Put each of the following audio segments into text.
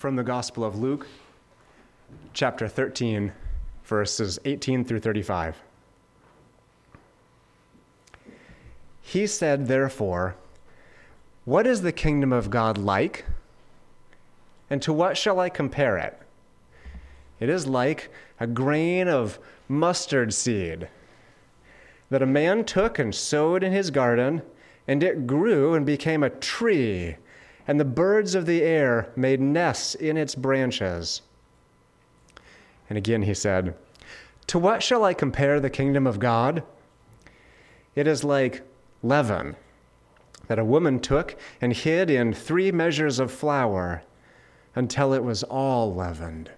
from the Gospel of Luke, chapter 13, verses 18 through 35. He said, therefore, What is the kingdom of God like? And to what shall I compare it? It is like a grain of mustard seed that a man took and sowed in his garden, and it grew and became a tree, and the birds of the air made nests in its branches. And again he said, To what shall I compare the kingdom of God? It is like leaven that a woman took and hid in three measures of flour until it was all leavened.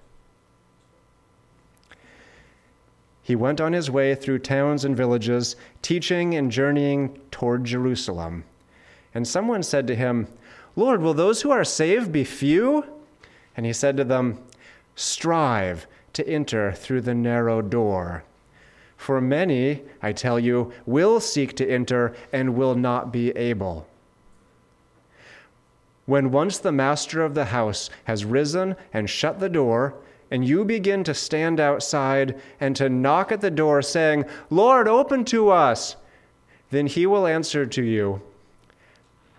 He went on his way through towns and villages, teaching and journeying toward Jerusalem. And someone said to him, Lord, will those who are saved be few? And he said to them, Strive to enter through the narrow door. For many, I tell you, will seek to enter and will not be able. When once the master of the house has risen and shut the door, and you begin to stand outside and to knock at the door, saying, Lord, open to us, then he will answer to you,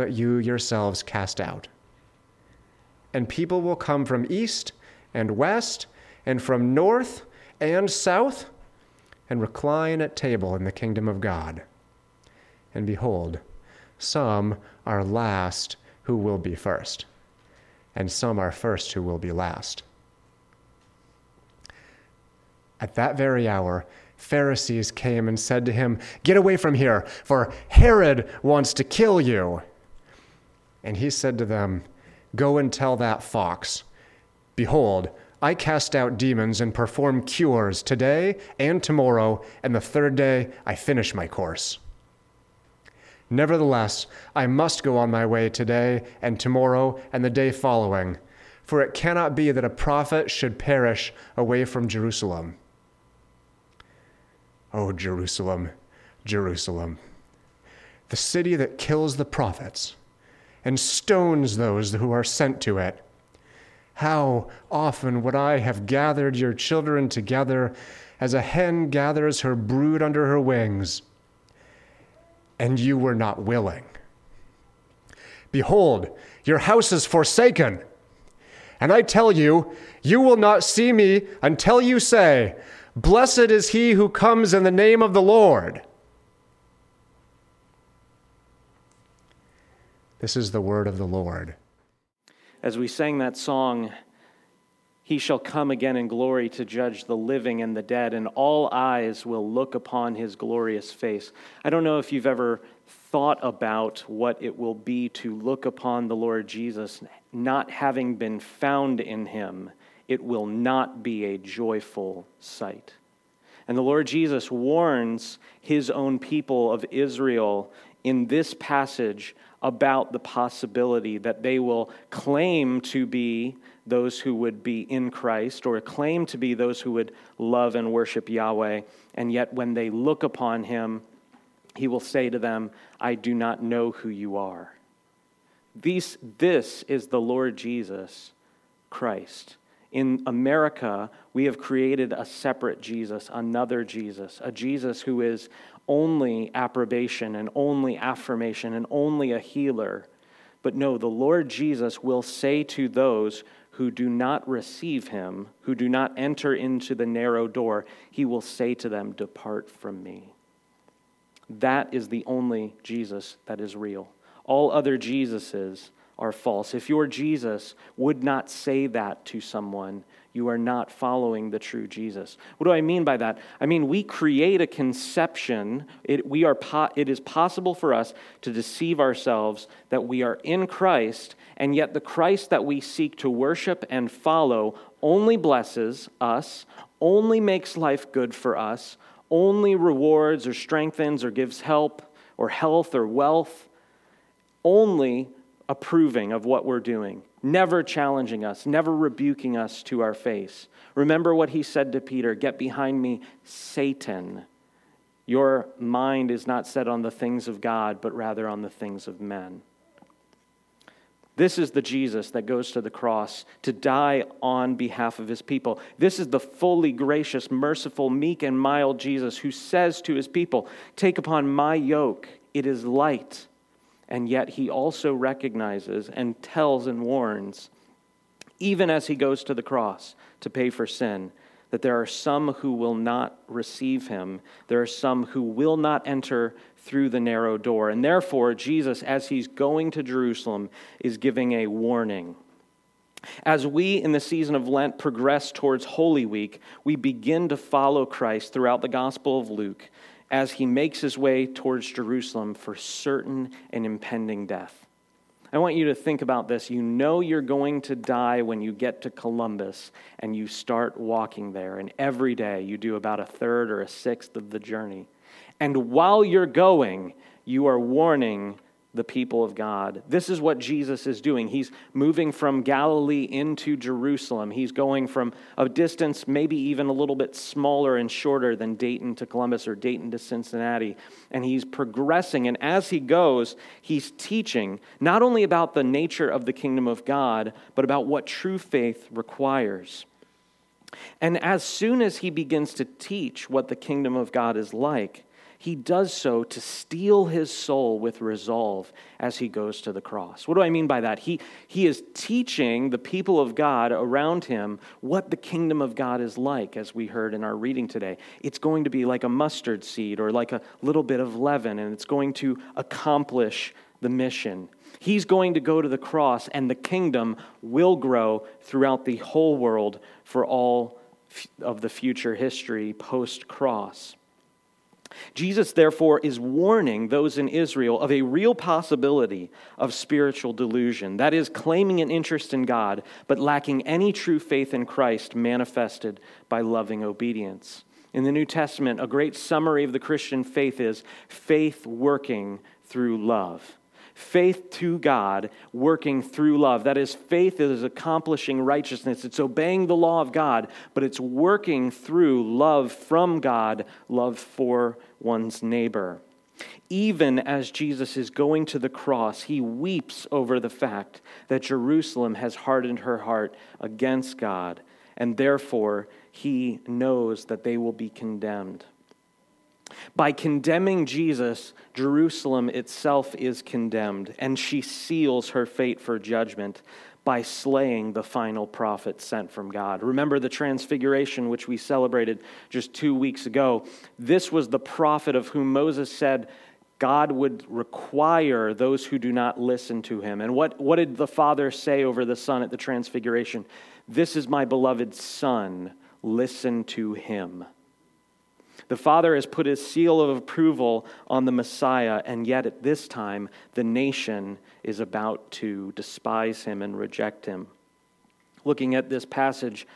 but you yourselves cast out. And people will come from east and west and from north and south and recline at table in the kingdom of God. And behold, some are last who will be first, and some are first who will be last. At that very hour, Pharisees came and said to him, Get away from here, for Herod wants to kill you. And he said to them, Go and tell that fox, Behold, I cast out demons and perform cures today and tomorrow, and the third day I finish my course. Nevertheless, I must go on my way today and tomorrow and the day following, for it cannot be that a prophet should perish away from Jerusalem. Oh, Jerusalem, Jerusalem, the city that kills the prophets and stones those who are sent to it. How often would I have gathered your children together as a hen gathers her brood under her wings, and you were not willing. Behold, your house is forsaken. And I tell you, you will not see me until you say, Blessed is he who comes in the name of the Lord. This is the word of the Lord. As we sang that song, He shall come again in glory to judge the living and the dead, and all eyes will look upon His glorious face. I don't know if you've ever thought about what it will be to look upon the Lord Jesus, not having been found in Him it will not be a joyful sight. And the Lord Jesus warns his own people of Israel in this passage about the possibility that they will claim to be those who would be in Christ or claim to be those who would love and worship Yahweh. And yet, when they look upon him, he will say to them, I do not know who you are. These, this is the Lord Jesus Christ. In America, we have created a separate Jesus, another Jesus, a Jesus who is only approbation and only affirmation and only a healer. But no, the Lord Jesus will say to those who do not receive him, who do not enter into the narrow door, he will say to them, Depart from me. That is the only Jesus that is real. All other Jesuses are false. If your Jesus would not say that to someone, you are not following the true Jesus. What do I mean by that? I mean, we create a conception. It, we are po- it is possible for us to deceive ourselves that we are in Christ, and yet the Christ that we seek to worship and follow only blesses us, only makes life good for us, only rewards or strengthens or gives help or health or wealth, only approving of what we're doing, never challenging us, never rebuking us to our face. Remember what he said to Peter Get behind me, Satan. Your mind is not set on the things of God, but rather on the things of men. This is the Jesus that goes to the cross to die on behalf of his people. This is the fully gracious, merciful, meek, and mild Jesus who says to his people, Take upon my yoke, it is light and yet he also recognizes and tells and warns, even as he goes to the cross to pay for sin, that there are some who will not receive him. There are some who will not enter through the narrow door. And therefore, Jesus, as he's going to Jerusalem, is giving a warning. As we in the season of Lent progress towards Holy Week, we begin to follow Christ throughout the Gospel of Luke as he makes his way towards Jerusalem for certain and impending death. I want you to think about this. You know you're going to die when you get to Columbus and you start walking there. And every day you do about a third or a sixth of the journey. And while you're going, you are warning the people of God. This is what Jesus is doing. He's moving from Galilee into Jerusalem. He's going from a distance maybe even a little bit smaller and shorter than Dayton to Columbus or Dayton to Cincinnati. And he's progressing. And as he goes, he's teaching not only about the nature of the kingdom of God, but about what true faith requires. And as soon as he begins to teach what the kingdom of God is like, he does so to steel his soul with resolve as he goes to the cross. What do I mean by that? He, he is teaching the people of God around him what the kingdom of God is like, as we heard in our reading today. It's going to be like a mustard seed or like a little bit of leaven, and it's going to accomplish the mission. He's going to go to the cross, and the kingdom will grow throughout the whole world for all of the future history post cross. Jesus, therefore, is warning those in Israel of a real possibility of spiritual delusion. That is, claiming an interest in God, but lacking any true faith in Christ manifested by loving obedience. In the New Testament, a great summary of the Christian faith is faith working through love faith to God working through love. That is, faith is accomplishing righteousness. It's obeying the law of God, but it's working through love from God, love for one's neighbor. Even as Jesus is going to the cross, he weeps over the fact that Jerusalem has hardened her heart against God, and therefore he knows that they will be condemned. By condemning Jesus, Jerusalem itself is condemned, and she seals her fate for judgment by slaying the final prophet sent from God. Remember the transfiguration, which we celebrated just two weeks ago. This was the prophet of whom Moses said, God would require those who do not listen to him. And what, what did the Father say over the Son at the Transfiguration? This is my beloved Son, listen to him. The Father has put his seal of approval on the Messiah, and yet at this time, the nation is about to despise him and reject him. Looking at this passage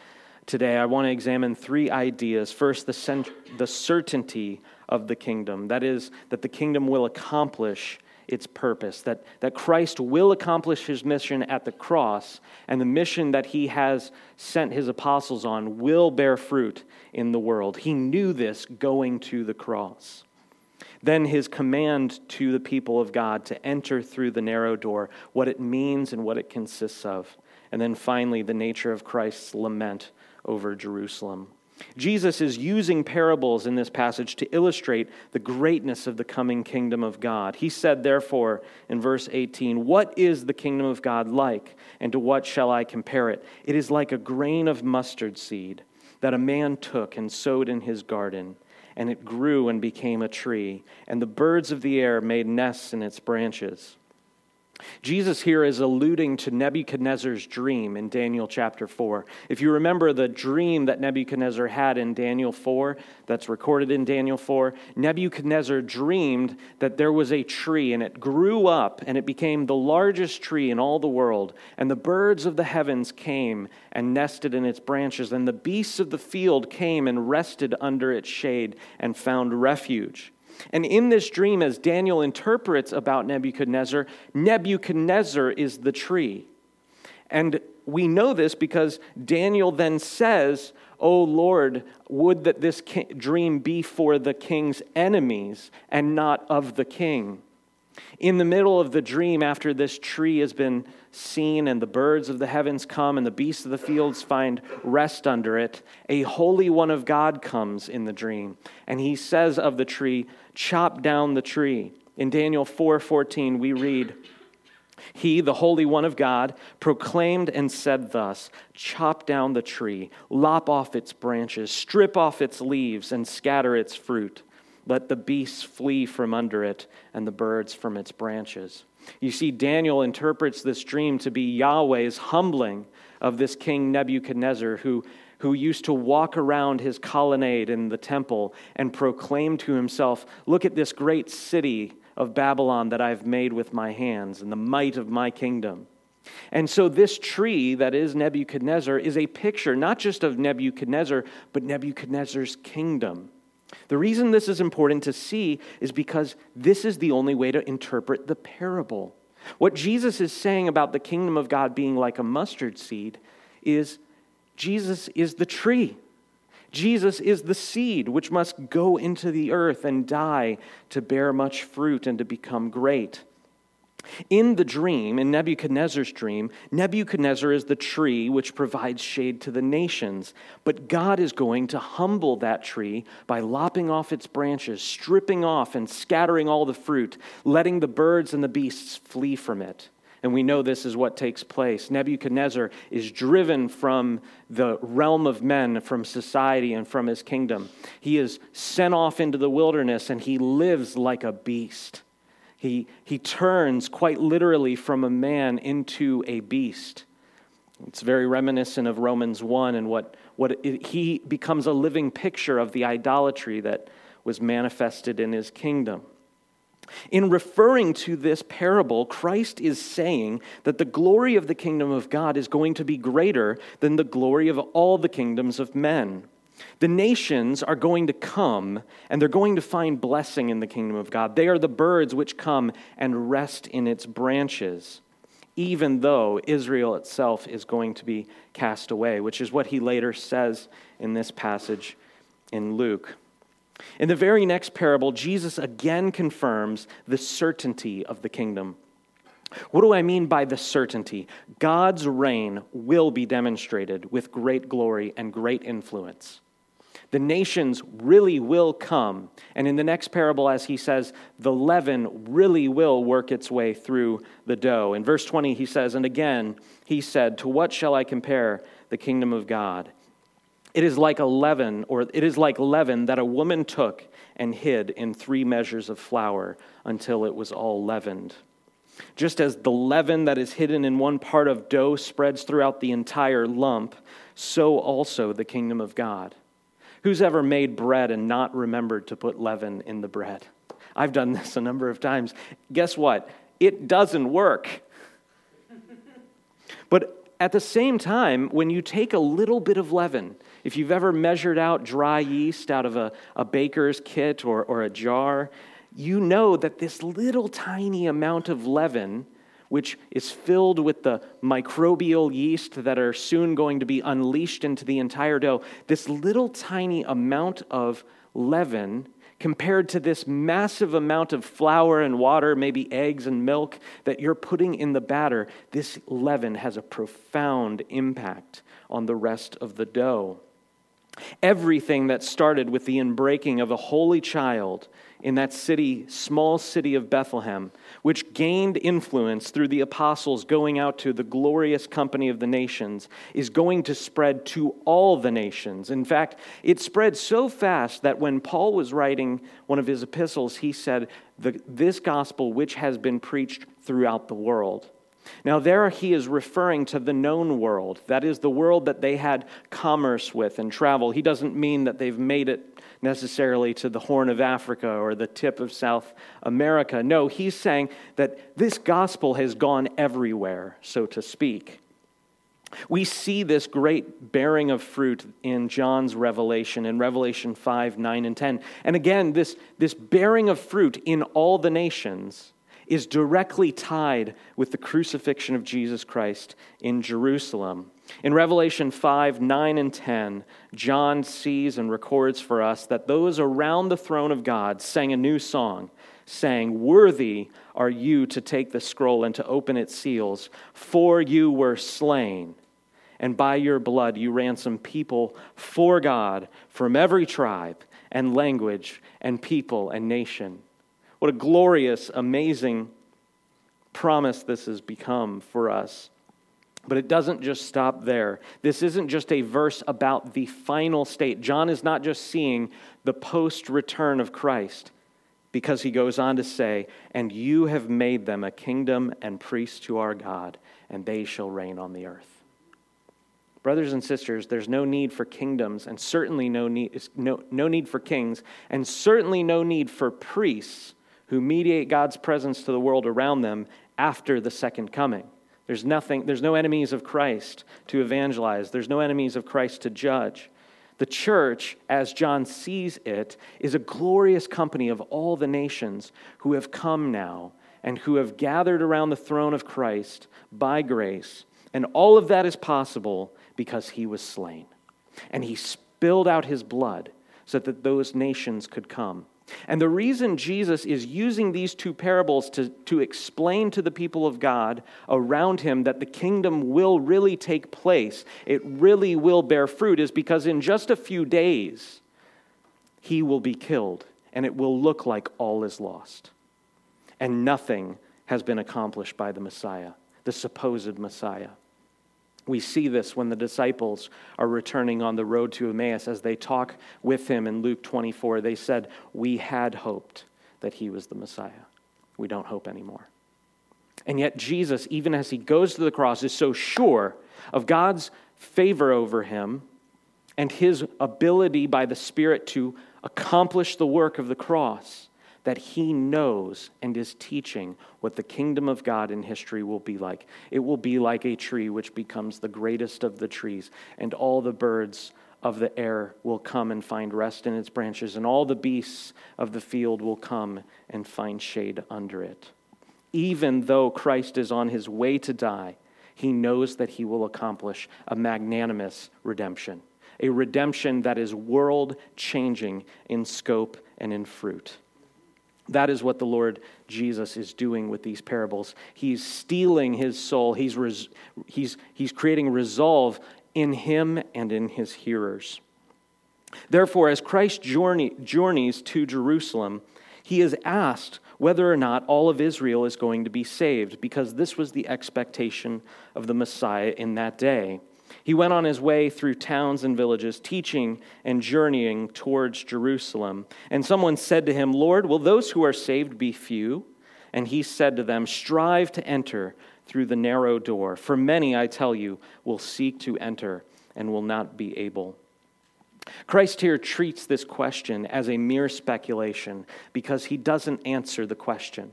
today, I want to examine three ideas. First, the, cent- the certainty of the kingdom that is, that the kingdom will accomplish its purpose, that, that Christ will accomplish his mission at the cross, and the mission that he has sent his apostles on will bear fruit in the world. He knew this going to the cross. Then his command to the people of God to enter through the narrow door, what it means and what it consists of. And then finally, the nature of Christ's lament over Jerusalem. Jesus is using parables in this passage to illustrate the greatness of the coming kingdom of God. He said, therefore, in verse 18, What is the kingdom of God like, and to what shall I compare it? It is like a grain of mustard seed that a man took and sowed in his garden, and it grew and became a tree, and the birds of the air made nests in its branches. Jesus here is alluding to Nebuchadnezzar's dream in Daniel chapter 4. If you remember the dream that Nebuchadnezzar had in Daniel 4, that's recorded in Daniel 4, Nebuchadnezzar dreamed that there was a tree and it grew up and it became the largest tree in all the world. And the birds of the heavens came and nested in its branches, and the beasts of the field came and rested under its shade and found refuge. And in this dream, as Daniel interprets about Nebuchadnezzar, Nebuchadnezzar is the tree. And we know this because Daniel then says, O Lord, would that this dream be for the king's enemies and not of the king. In the middle of the dream, after this tree has been seen and the birds of the heavens come and the beasts of the fields find rest under it, a holy one of God comes in the dream. And he says of the tree, Chop down the tree. In Daniel 4:14 we read, he, the Holy One of God, proclaimed and said thus Chop down the tree, lop off its branches, strip off its leaves, and scatter its fruit. Let the beasts flee from under it and the birds from its branches. You see, Daniel interprets this dream to be Yahweh's humbling of this king Nebuchadnezzar, who, who used to walk around his colonnade in the temple and proclaim to himself, Look at this great city of Babylon that I've made with my hands and the might of my kingdom. And so, this tree that is Nebuchadnezzar is a picture not just of Nebuchadnezzar, but Nebuchadnezzar's kingdom. The reason this is important to see is because this is the only way to interpret the parable. What Jesus is saying about the kingdom of God being like a mustard seed is Jesus is the tree. Jesus is the seed which must go into the earth and die to bear much fruit and to become great. In the dream, in Nebuchadnezzar's dream, Nebuchadnezzar is the tree which provides shade to the nations. But God is going to humble that tree by lopping off its branches, stripping off and scattering all the fruit, letting the birds and the beasts flee from it. And we know this is what takes place. Nebuchadnezzar is driven from the realm of men, from society, and from his kingdom. He is sent off into the wilderness and he lives like a beast. He, he turns quite literally from a man into a beast. It's very reminiscent of Romans 1 and what, what it, he becomes a living picture of the idolatry that was manifested in his kingdom. In referring to this parable, Christ is saying that the glory of the kingdom of God is going to be greater than the glory of all the kingdoms of men. The nations are going to come and they're going to find blessing in the kingdom of God. They are the birds which come and rest in its branches, even though Israel itself is going to be cast away, which is what he later says in this passage in Luke. In the very next parable, Jesus again confirms the certainty of the kingdom. What do I mean by the certainty? God's reign will be demonstrated with great glory and great influence. The nations really will come. And in the next parable, as he says, the leaven really will work its way through the dough. In verse 20, he says, And again, he said, To what shall I compare the kingdom of God? It is like a leaven, or it is like leaven that a woman took and hid in three measures of flour until it was all leavened. Just as the leaven that is hidden in one part of dough spreads throughout the entire lump, so also the kingdom of God. Who's ever made bread and not remembered to put leaven in the bread? I've done this a number of times. Guess what? It doesn't work. but at the same time, when you take a little bit of leaven, if you've ever measured out dry yeast out of a, a baker's kit or, or a jar, you know that this little tiny amount of leaven, which is filled with the microbial yeast that are soon going to be unleashed into the entire dough, this little tiny amount of leaven compared to this massive amount of flour and water, maybe eggs and milk that you're putting in the batter, this leaven has a profound impact on the rest of the dough. Everything that started with the inbreaking of a holy child in that city, small city of Bethlehem, which gained influence through the apostles going out to the glorious company of the nations, is going to spread to all the nations. In fact, it spread so fast that when Paul was writing one of his epistles, he said, this gospel which has been preached throughout the world. Now, there he is referring to the known world. That is the world that they had commerce with and travel. He doesn't mean that they've made it necessarily to the Horn of Africa or the tip of South America. No, he's saying that this gospel has gone everywhere, so to speak. We see this great bearing of fruit in John's revelation, in Revelation 5, 9, and 10. And again, this, this bearing of fruit in all the nations is directly tied with the crucifixion of Jesus Christ in Jerusalem. In Revelation 5 9 and 10, John sees and records for us that those around the throne of God sang a new song, saying, Worthy are you to take the scroll and to open its seals, for you were slain. And by your blood you ransomed people for God from every tribe and language and people and nation. What a glorious, amazing promise this has become for us. But it doesn't just stop there. This isn't just a verse about the final state. John is not just seeing the post return of Christ, because he goes on to say, And you have made them a kingdom and priests to our God, and they shall reign on the earth. Brothers and sisters, there's no need for kingdoms, and certainly no need, no, no need for kings, and certainly no need for priests who mediate God's presence to the world around them after the second coming. There's nothing, there's no enemies of Christ to evangelize. There's no enemies of Christ to judge. The church, as John sees it, is a glorious company of all the nations who have come now and who have gathered around the throne of Christ by grace. And all of that is possible because he was slain. And he spilled out his blood so that those nations could come. And the reason Jesus is using these two parables to, to explain to the people of God around him that the kingdom will really take place, it really will bear fruit, is because in just a few days, he will be killed, and it will look like all is lost. And nothing has been accomplished by the Messiah, the supposed Messiah. We see this when the disciples are returning on the road to Emmaus as they talk with him in Luke 24. They said, We had hoped that he was the Messiah. We don't hope anymore. And yet, Jesus, even as he goes to the cross, is so sure of God's favor over him and his ability by the Spirit to accomplish the work of the cross that he knows and is teaching what the kingdom of God in history will be like. It will be like a tree which becomes the greatest of the trees, and all the birds of the air will come and find rest in its branches, and all the beasts of the field will come and find shade under it. Even though Christ is on his way to die, he knows that he will accomplish a magnanimous redemption, a redemption that is world changing in scope and in fruit. That is what the Lord Jesus is doing with these parables. He's steeling his soul, he's, res- he's, he's creating resolve in him and in his hearers. Therefore, as Christ journey, journeys to Jerusalem, he is asked whether or not all of Israel is going to be saved, because this was the expectation of the Messiah in that day. He went on his way through towns and villages, teaching and journeying towards Jerusalem. And someone said to him, Lord, will those who are saved be few? And he said to them, Strive to enter through the narrow door. For many, I tell you, will seek to enter and will not be able. Christ here treats this question as a mere speculation because he doesn't answer the question.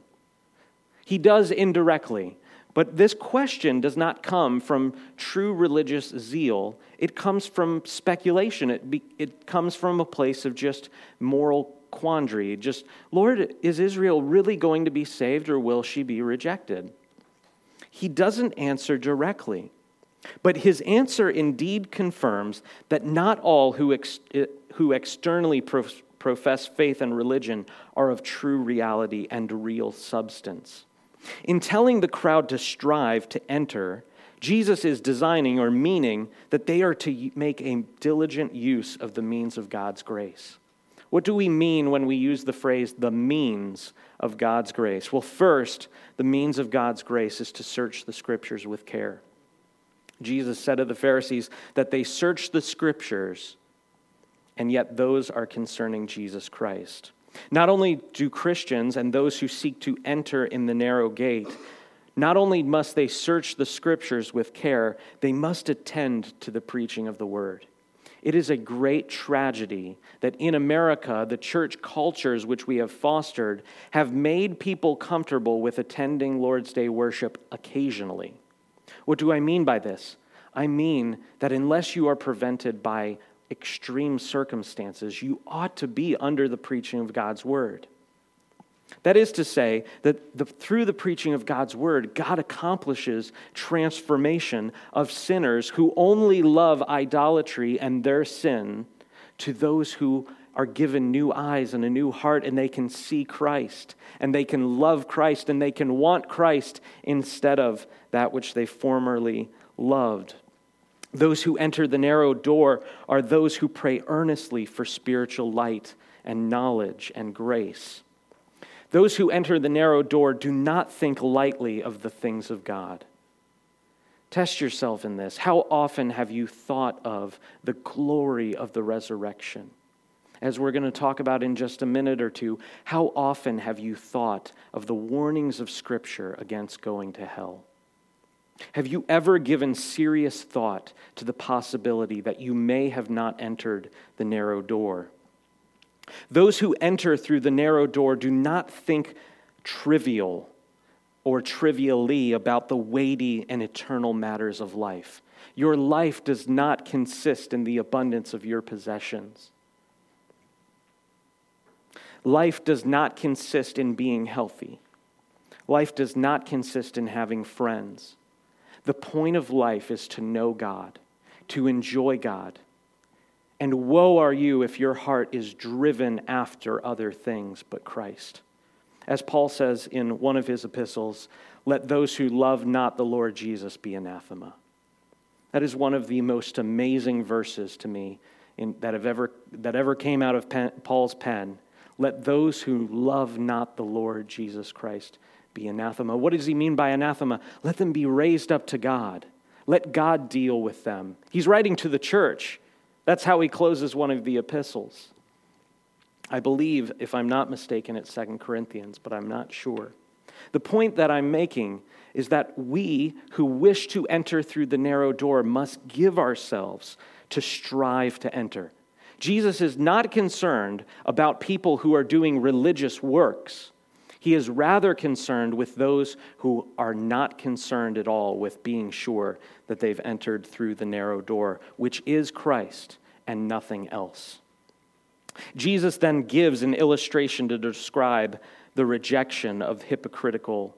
He does indirectly. But this question does not come from true religious zeal. It comes from speculation. It, be, it comes from a place of just moral quandary. Just, Lord, is Israel really going to be saved or will she be rejected? He doesn't answer directly. But his answer indeed confirms that not all who, ex, who externally profess faith and religion are of true reality and real substance. In telling the crowd to strive to enter, Jesus is designing or meaning that they are to make a diligent use of the means of God's grace. What do we mean when we use the phrase the means of God's grace? Well, first, the means of God's grace is to search the scriptures with care. Jesus said of the Pharisees that they search the scriptures, and yet those are concerning Jesus Christ. Not only do Christians and those who seek to enter in the narrow gate, not only must they search the scriptures with care, they must attend to the preaching of the word. It is a great tragedy that in America, the church cultures which we have fostered have made people comfortable with attending Lord's Day worship occasionally. What do I mean by this? I mean that unless you are prevented by extreme circumstances, you ought to be under the preaching of God's word. That is to say, that the, through the preaching of God's word, God accomplishes transformation of sinners who only love idolatry and their sin to those who are given new eyes and a new heart, and they can see Christ, and they can love Christ, and they can want Christ instead of that which they formerly loved. Those who enter the narrow door are those who pray earnestly for spiritual light and knowledge and grace. Those who enter the narrow door do not think lightly of the things of God. Test yourself in this. How often have you thought of the glory of the resurrection? As we're going to talk about in just a minute or two, how often have you thought of the warnings of Scripture against going to hell? Have you ever given serious thought to the possibility that you may have not entered the narrow door? Those who enter through the narrow door do not think trivial or trivially about the weighty and eternal matters of life. Your life does not consist in the abundance of your possessions. Life does not consist in being healthy. Life does not consist in having friends. The point of life is to know God, to enjoy God, and woe are you if your heart is driven after other things but Christ. As Paul says in one of his epistles, let those who love not the Lord Jesus be anathema. That is one of the most amazing verses to me in, that, have ever, that ever came out of pen, Paul's pen. Let those who love not the Lord Jesus Christ be anathema. What does he mean by anathema? Let them be raised up to God. Let God deal with them. He's writing to the church. That's how he closes one of the epistles. I believe, if I'm not mistaken, it's Second Corinthians, but I'm not sure. The point that I'm making is that we who wish to enter through the narrow door must give ourselves to strive to enter. Jesus is not concerned about people who are doing religious works. He is rather concerned with those who are not concerned at all with being sure that they've entered through the narrow door, which is Christ and nothing else. Jesus then gives an illustration to describe the rejection of hypocritical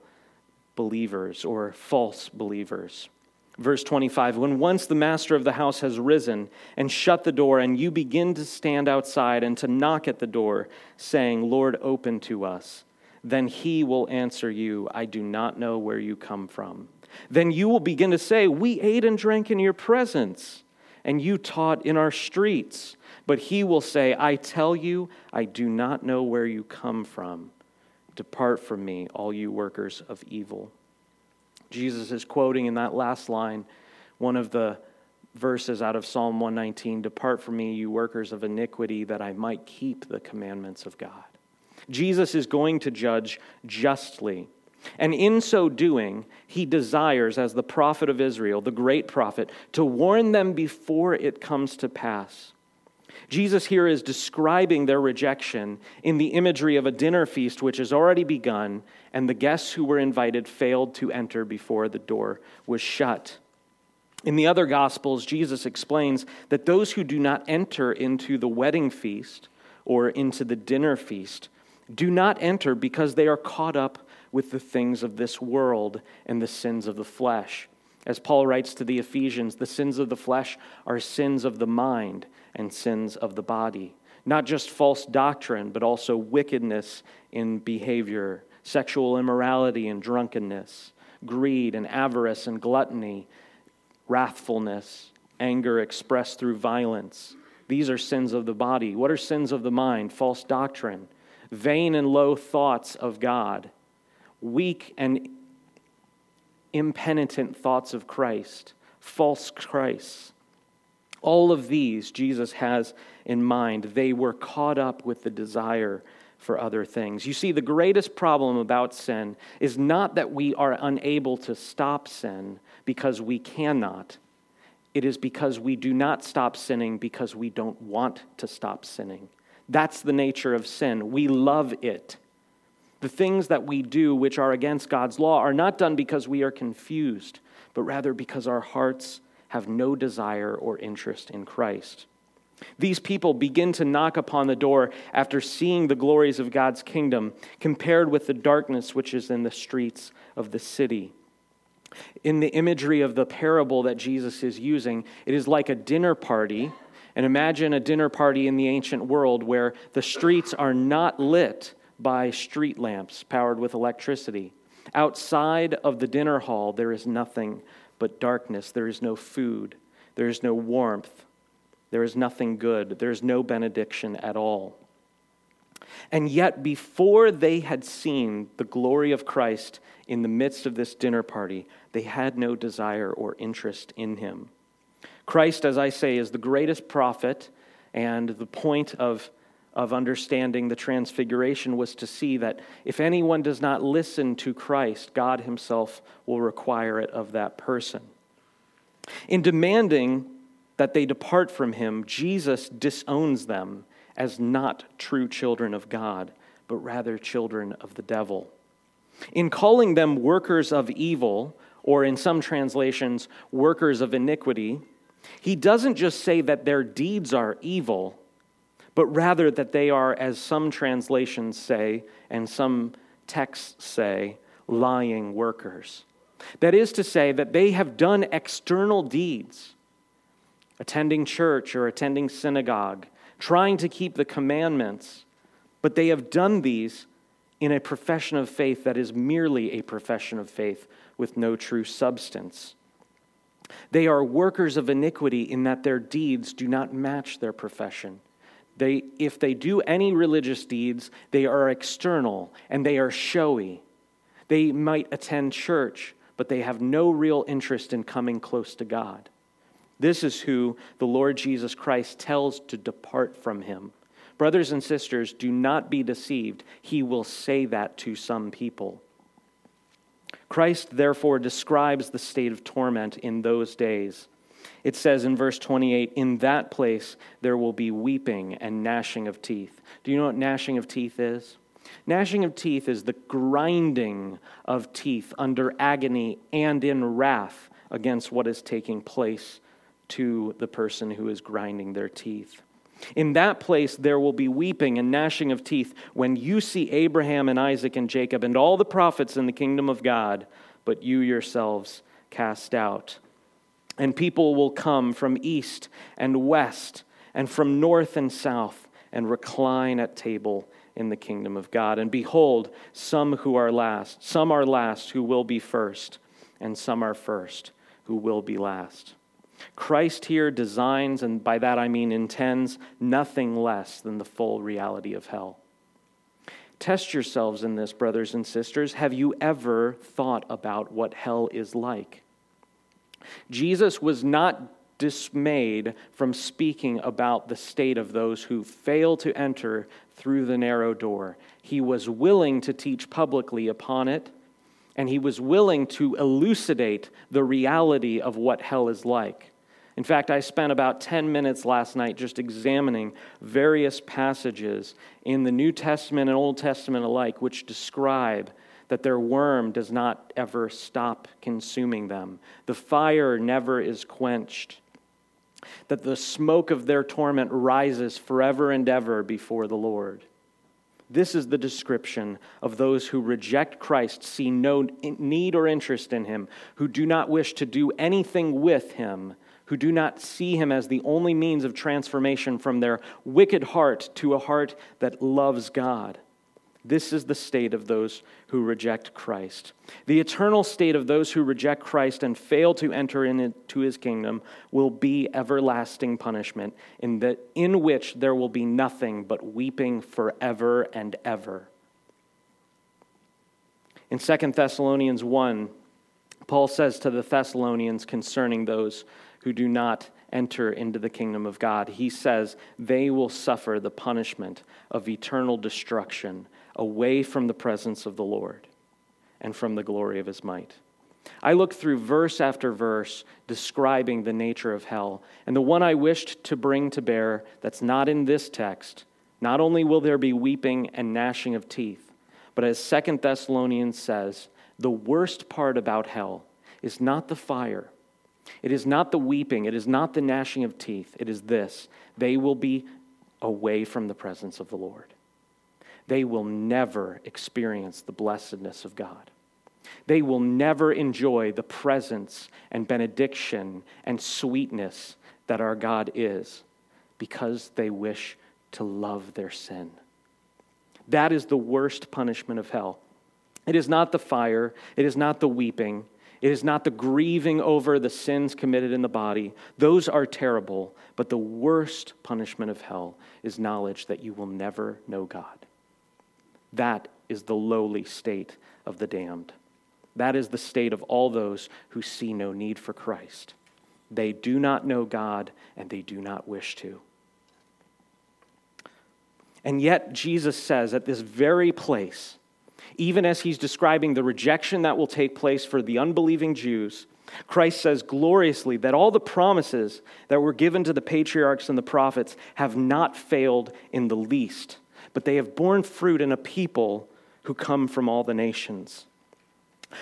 believers or false believers. Verse 25 When once the master of the house has risen and shut the door, and you begin to stand outside and to knock at the door, saying, Lord, open to us then he will answer you, I do not know where you come from. Then you will begin to say, We ate and drank in your presence, and you taught in our streets. But he will say, I tell you, I do not know where you come from. Depart from me, all you workers of evil. Jesus is quoting in that last line one of the verses out of Psalm 119 Depart from me, you workers of iniquity, that I might keep the commandments of God. Jesus is going to judge justly. And in so doing, he desires, as the prophet of Israel, the great prophet, to warn them before it comes to pass. Jesus here is describing their rejection in the imagery of a dinner feast which has already begun, and the guests who were invited failed to enter before the door was shut. In the other Gospels, Jesus explains that those who do not enter into the wedding feast or into the dinner feast do not enter because they are caught up with the things of this world and the sins of the flesh. As Paul writes to the Ephesians, the sins of the flesh are sins of the mind and sins of the body. Not just false doctrine, but also wickedness in behavior, sexual immorality and drunkenness, greed and avarice and gluttony, wrathfulness, anger expressed through violence. These are sins of the body. What are sins of the mind? False doctrine, vain and low thoughts of God, weak and impenitent thoughts of Christ, false Christ. All of these Jesus has in mind. They were caught up with the desire for other things. You see, the greatest problem about sin is not that we are unable to stop sin because we cannot. It is because we do not stop sinning because we don't want to stop sinning. That's the nature of sin. We love it. The things that we do which are against God's law are not done because we are confused, but rather because our hearts have no desire or interest in Christ. These people begin to knock upon the door after seeing the glories of God's kingdom compared with the darkness which is in the streets of the city. In the imagery of the parable that Jesus is using, it is like a dinner party. And imagine a dinner party in the ancient world where the streets are not lit by street lamps powered with electricity. Outside of the dinner hall, there is nothing but darkness. There is no food, there is no warmth, there is nothing good, there is no benediction at all. And yet, before they had seen the glory of Christ in the midst of this dinner party, they had no desire or interest in him. Christ, as I say, is the greatest prophet, and the point of, of understanding the transfiguration was to see that if anyone does not listen to Christ, God himself will require it of that person. In demanding that they depart from him, Jesus disowns them as not true children of God, but rather children of the devil. In calling them workers of evil, or in some translations, workers of iniquity, he doesn't just say that their deeds are evil, but rather that they are, as some translations say, and some texts say, lying workers. That is to say, that they have done external deeds, attending church or attending synagogue, trying to keep the commandments, but they have done these in a profession of faith that is merely a profession of faith with no true substance. They are workers of iniquity in that their deeds do not match their profession. They, if they do any religious deeds, they are external and they are showy. They might attend church, but they have no real interest in coming close to God. This is who the Lord Jesus Christ tells to depart from him. Brothers and sisters, do not be deceived. He will say that to some people. Christ, therefore, describes the state of torment in those days. It says in verse 28 In that place there will be weeping and gnashing of teeth. Do you know what gnashing of teeth is? Gnashing of teeth is the grinding of teeth under agony and in wrath against what is taking place to the person who is grinding their teeth. In that place there will be weeping and gnashing of teeth when you see Abraham and Isaac and Jacob and all the prophets in the kingdom of God, but you yourselves cast out. And people will come from east and west and from north and south and recline at table in the kingdom of God. And behold, some who are last, some are last who will be first, and some are first who will be last. Christ here designs, and by that I mean intends, nothing less than the full reality of hell. Test yourselves in this, brothers and sisters. Have you ever thought about what hell is like? Jesus was not dismayed from speaking about the state of those who fail to enter through the narrow door. He was willing to teach publicly upon it, and he was willing to elucidate the reality of what hell is like. In fact, I spent about 10 minutes last night just examining various passages in the New Testament and Old Testament alike which describe that their worm does not ever stop consuming them. The fire never is quenched. That the smoke of their torment rises forever and ever before the Lord. This is the description of those who reject Christ, see no need or interest in him, who do not wish to do anything with him, who do not see him as the only means of transformation from their wicked heart to a heart that loves God. This is the state of those who reject Christ. The eternal state of those who reject Christ and fail to enter into his kingdom will be everlasting punishment, in, the, in which there will be nothing but weeping forever and ever. In 2 Thessalonians 1, Paul says to the Thessalonians concerning those who do not enter into the kingdom of God. He says they will suffer the punishment of eternal destruction away from the presence of the Lord and from the glory of his might. I looked through verse after verse describing the nature of hell, and the one I wished to bring to bear that's not in this text, not only will there be weeping and gnashing of teeth, but as Second Thessalonians says, the worst part about hell is not the fire, it is not the weeping, it is not the gnashing of teeth, it is this they will be away from the presence of the Lord. They will never experience the blessedness of God. They will never enjoy the presence and benediction and sweetness that our God is because they wish to love their sin. That is the worst punishment of hell. It is not the fire, it is not the weeping, it is not the grieving over the sins committed in the body. Those are terrible, but the worst punishment of hell is knowledge that you will never know God. That is the lowly state of the damned. That is the state of all those who see no need for Christ. They do not know God and they do not wish to. And yet, Jesus says at this very place, even as he's describing the rejection that will take place for the unbelieving Jews, Christ says gloriously that all the promises that were given to the patriarchs and the prophets have not failed in the least, but they have borne fruit in a people who come from all the nations.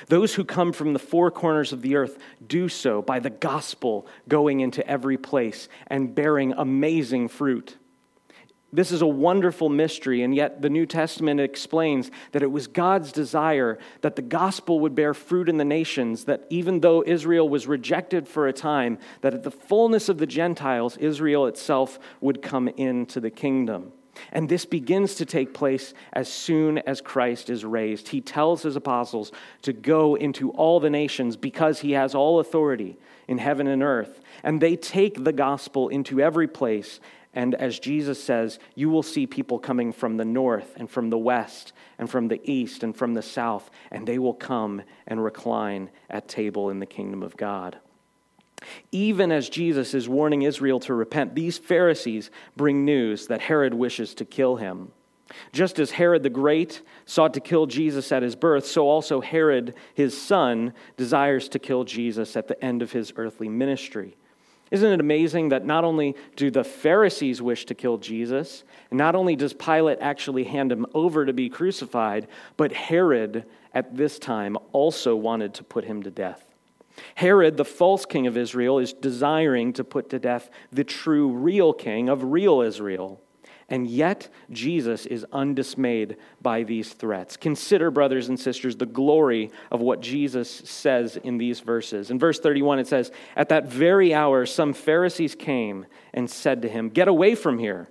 Those who come from the four corners of the earth do so by the gospel going into every place and bearing amazing fruit. This is a wonderful mystery, and yet the New Testament explains that it was God's desire that the gospel would bear fruit in the nations, that even though Israel was rejected for a time, that at the fullness of the Gentiles, Israel itself would come into the kingdom. And this begins to take place as soon as Christ is raised. He tells his apostles to go into all the nations because he has all authority in heaven and earth. And they take the gospel into every place. And as Jesus says, you will see people coming from the north and from the west and from the east and from the south, and they will come and recline at table in the kingdom of God. Even as Jesus is warning Israel to repent, these Pharisees bring news that Herod wishes to kill him. Just as Herod the Great sought to kill Jesus at his birth, so also Herod, his son, desires to kill Jesus at the end of his earthly ministry. Isn't it amazing that not only do the Pharisees wish to kill Jesus, and not only does Pilate actually hand him over to be crucified, but Herod at this time also wanted to put him to death. Herod, the false king of Israel, is desiring to put to death the true, real king of real Israel. And yet, Jesus is undismayed by these threats. Consider, brothers and sisters, the glory of what Jesus says in these verses. In verse 31, it says, At that very hour, some Pharisees came and said to him, Get away from here,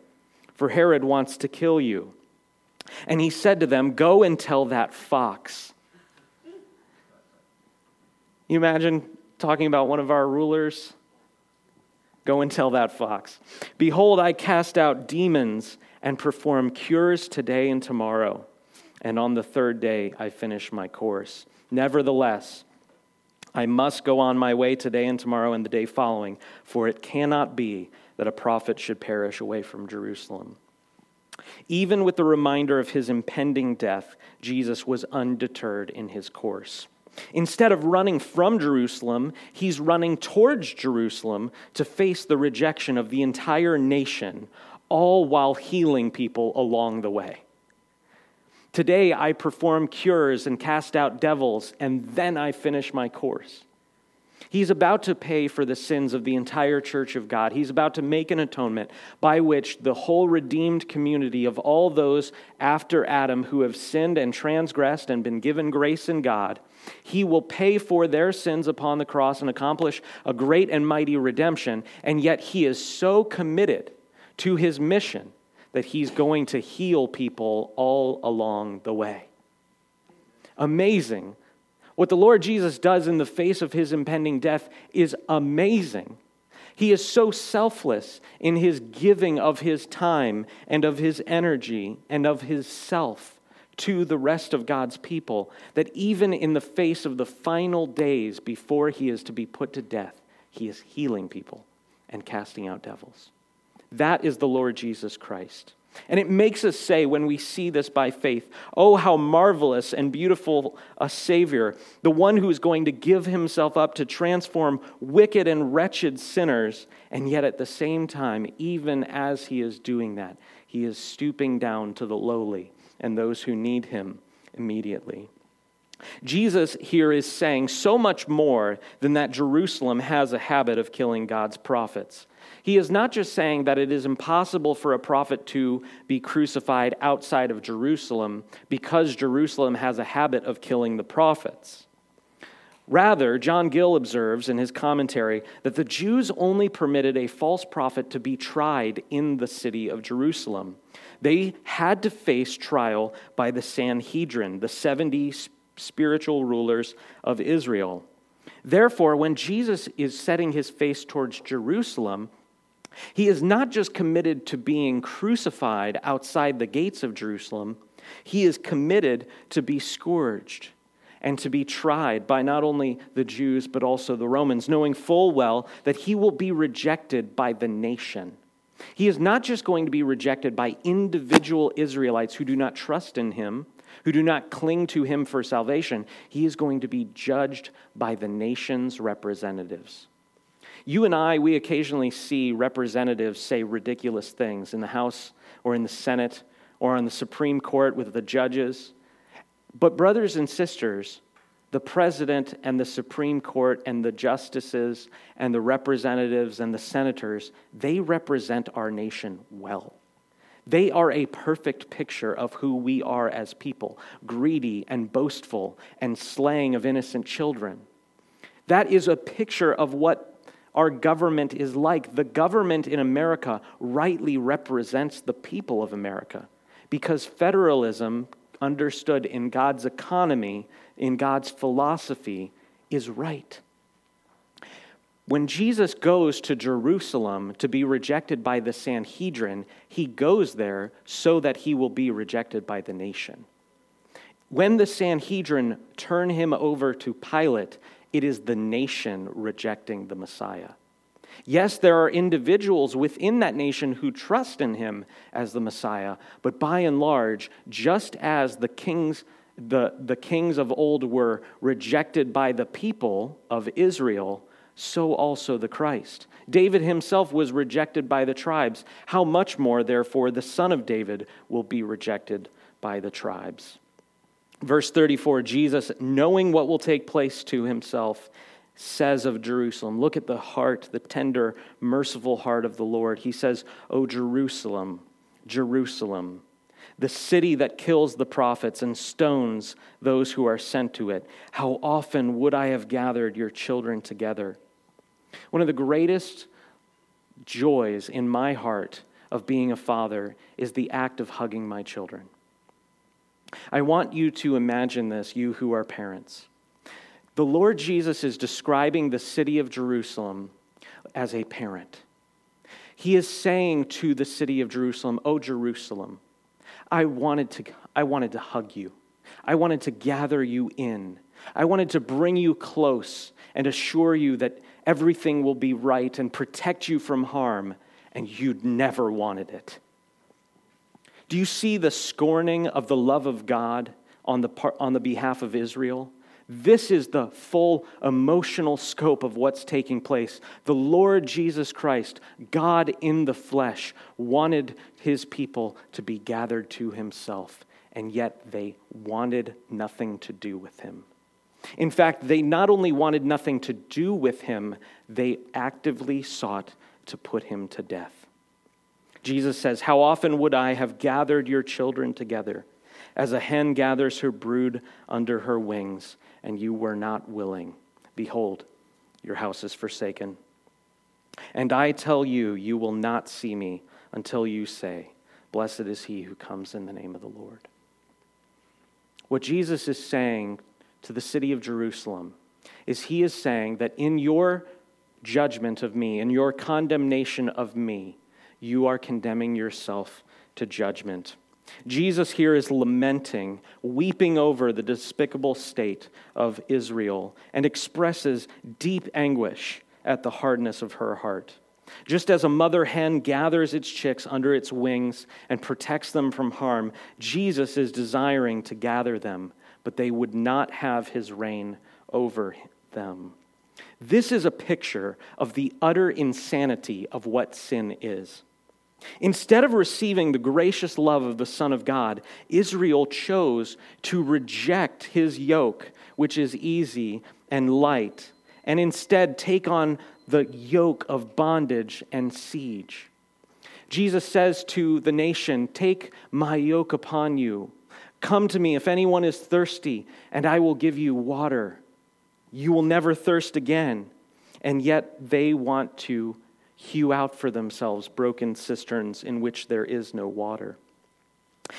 for Herod wants to kill you. And he said to them, Go and tell that fox you imagine talking about one of our rulers? Go and tell that fox. Behold, I cast out demons and perform cures today and tomorrow, and on the third day I finish my course. Nevertheless, I must go on my way today and tomorrow and the day following, for it cannot be that a prophet should perish away from Jerusalem. Even with the reminder of his impending death, Jesus was undeterred in his course. Instead of running from Jerusalem, he's running towards Jerusalem to face the rejection of the entire nation, all while healing people along the way. Today, I perform cures and cast out devils, and then I finish my course. He's about to pay for the sins of the entire church of God. He's about to make an atonement by which the whole redeemed community of all those after Adam who have sinned and transgressed and been given grace in God, he will pay for their sins upon the cross and accomplish a great and mighty redemption. And yet, he is so committed to his mission that he's going to heal people all along the way. Amazing what the Lord Jesus does in the face of his impending death is amazing. He is so selfless in his giving of his time and of his energy and of his self to the rest of God's people that even in the face of the final days before he is to be put to death, he is healing people and casting out devils. That is the Lord Jesus Christ. And it makes us say, when we see this by faith, oh, how marvelous and beautiful a Savior, the one who is going to give himself up to transform wicked and wretched sinners. And yet, at the same time, even as he is doing that, he is stooping down to the lowly and those who need him immediately. Jesus here is saying so much more than that Jerusalem has a habit of killing God's prophets. He is not just saying that it is impossible for a prophet to be crucified outside of Jerusalem because Jerusalem has a habit of killing the prophets. Rather, John Gill observes in his commentary that the Jews only permitted a false prophet to be tried in the city of Jerusalem. They had to face trial by the Sanhedrin, the 70 spiritual rulers of Israel. Therefore, when Jesus is setting his face towards Jerusalem, he is not just committed to being crucified outside the gates of Jerusalem, he is committed to be scourged and to be tried by not only the Jews but also the Romans, knowing full well that he will be rejected by the nation. He is not just going to be rejected by individual Israelites who do not trust in him, who do not cling to him for salvation. He is going to be judged by the nation's representatives. You and I, we occasionally see representatives say ridiculous things in the House or in the Senate or on the Supreme Court with the judges. But, brothers and sisters, the president and the Supreme Court and the justices and the representatives and the senators, they represent our nation well. They are a perfect picture of who we are as people greedy and boastful and slaying of innocent children. That is a picture of what our government is like. The government in America rightly represents the people of America because federalism, understood in God's economy, in God's philosophy, is right. When Jesus goes to Jerusalem to be rejected by the Sanhedrin, he goes there so that he will be rejected by the nation. When the Sanhedrin turn him over to Pilate, it is the nation rejecting the Messiah. Yes, there are individuals within that nation who trust in him as the Messiah, but by and large, just as the kings, the, the kings of old were rejected by the people of Israel, so also the Christ. David himself was rejected by the tribes. How much more, therefore, the Son of David will be rejected by the tribes? Verse 34 Jesus, knowing what will take place to himself, says of Jerusalem, Look at the heart, the tender, merciful heart of the Lord. He says, O Jerusalem, Jerusalem, the city that kills the prophets and stones those who are sent to it. How often would I have gathered your children together? One of the greatest joys in my heart of being a father is the act of hugging my children. I want you to imagine this, you who are parents. The Lord Jesus is describing the city of Jerusalem as a parent. He is saying to the city of Jerusalem, O Jerusalem, I wanted to, I wanted to hug you. I wanted to gather you in. I wanted to bring you close and assure you that everything will be right and protect you from harm, and you'd never wanted it. Do you see the scorning of the love of God on the, on the behalf of Israel? This is the full emotional scope of what's taking place. The Lord Jesus Christ, God in the flesh, wanted his people to be gathered to himself, and yet they wanted nothing to do with him. In fact, they not only wanted nothing to do with him, they actively sought to put him to death. Jesus says, How often would I have gathered your children together, as a hen gathers her brood under her wings, and you were not willing? Behold, your house is forsaken. And I tell you, you will not see me until you say, Blessed is he who comes in the name of the Lord. What Jesus is saying to the city of Jerusalem is he is saying that in your judgment of me, in your condemnation of me, you are condemning yourself to judgment. Jesus here is lamenting, weeping over the despicable state of Israel, and expresses deep anguish at the hardness of her heart. Just as a mother hen gathers its chicks under its wings and protects them from harm, Jesus is desiring to gather them, but they would not have his reign over them. This is a picture of the utter insanity of what sin is. Instead of receiving the gracious love of the Son of God, Israel chose to reject his yoke, which is easy and light, and instead take on the yoke of bondage and siege. Jesus says to the nation, Take my yoke upon you. Come to me if anyone is thirsty, and I will give you water. You will never thirst again. And yet they want to hew out for themselves broken cisterns in which there is no water.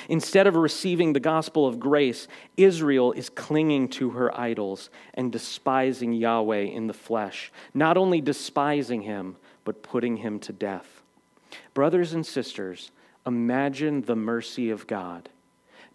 Instead of receiving the gospel of grace, Israel is clinging to her idols and despising Yahweh in the flesh, not only despising him, but putting him to death. Brothers and sisters, imagine the mercy of God.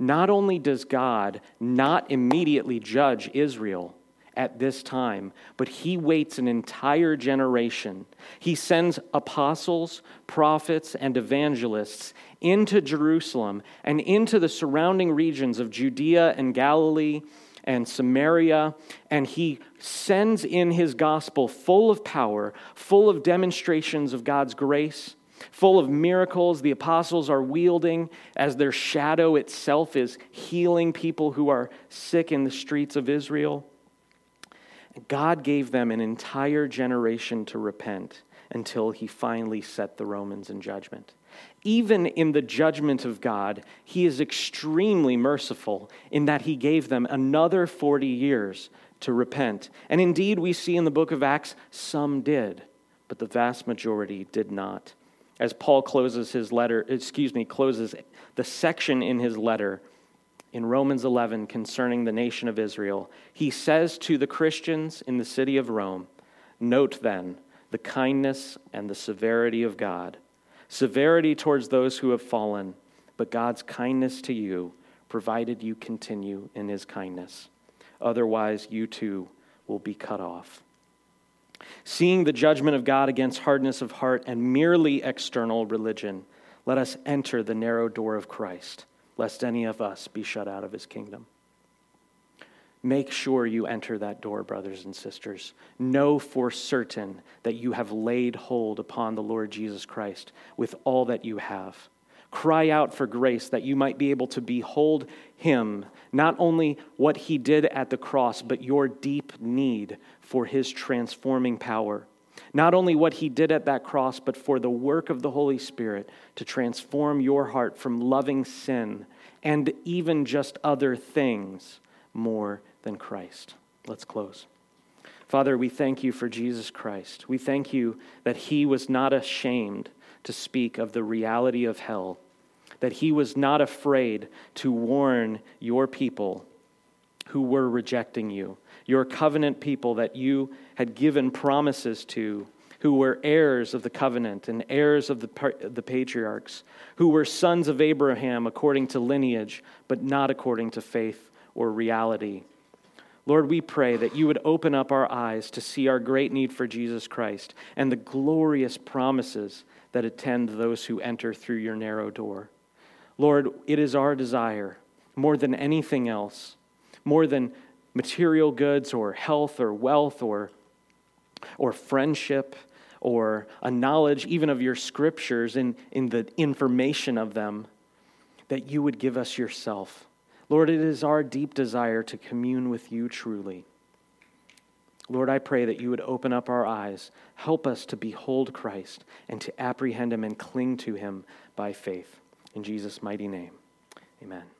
Not only does God not immediately judge Israel, at this time, but he waits an entire generation. He sends apostles, prophets, and evangelists into Jerusalem and into the surrounding regions of Judea and Galilee and Samaria, and he sends in his gospel full of power, full of demonstrations of God's grace, full of miracles the apostles are wielding as their shadow itself is healing people who are sick in the streets of Israel. God gave them an entire generation to repent until he finally set the Romans in judgment. Even in the judgment of God, he is extremely merciful in that he gave them another 40 years to repent. And indeed, we see in the book of Acts, some did, but the vast majority did not. As Paul closes his letter, excuse me, closes the section in his letter in Romans 11 concerning the nation of Israel. He says to the Christians in the city of Rome, Note then the kindness and the severity of God. Severity towards those who have fallen, but God's kindness to you, provided you continue in his kindness. Otherwise, you too will be cut off. Seeing the judgment of God against hardness of heart and merely external religion, let us enter the narrow door of Christ lest any of us be shut out of his kingdom. Make sure you enter that door, brothers and sisters. Know for certain that you have laid hold upon the Lord Jesus Christ with all that you have. Cry out for grace that you might be able to behold him, not only what he did at the cross, but your deep need for his transforming power. Not only what he did at that cross, but for the work of the Holy Spirit to transform your heart from loving sin and even just other things more than Christ. Let's close. Father, we thank you for Jesus Christ. We thank you that he was not ashamed to speak of the reality of hell, that he was not afraid to warn your people who were rejecting you, your covenant people that you had given promises to, who were heirs of the covenant and heirs of the, the patriarchs, who were sons of Abraham according to lineage, but not according to faith or reality. Lord, we pray that you would open up our eyes to see our great need for Jesus Christ and the glorious promises that attend those who enter through your narrow door. Lord, it is our desire, more than anything else, more than material goods or health or wealth or, or friendship or a knowledge even of your scriptures in, in the information of them, that you would give us yourself. Lord, it is our deep desire to commune with you truly. Lord, I pray that you would open up our eyes, help us to behold Christ and to apprehend him and cling to him by faith. In Jesus' mighty name, amen.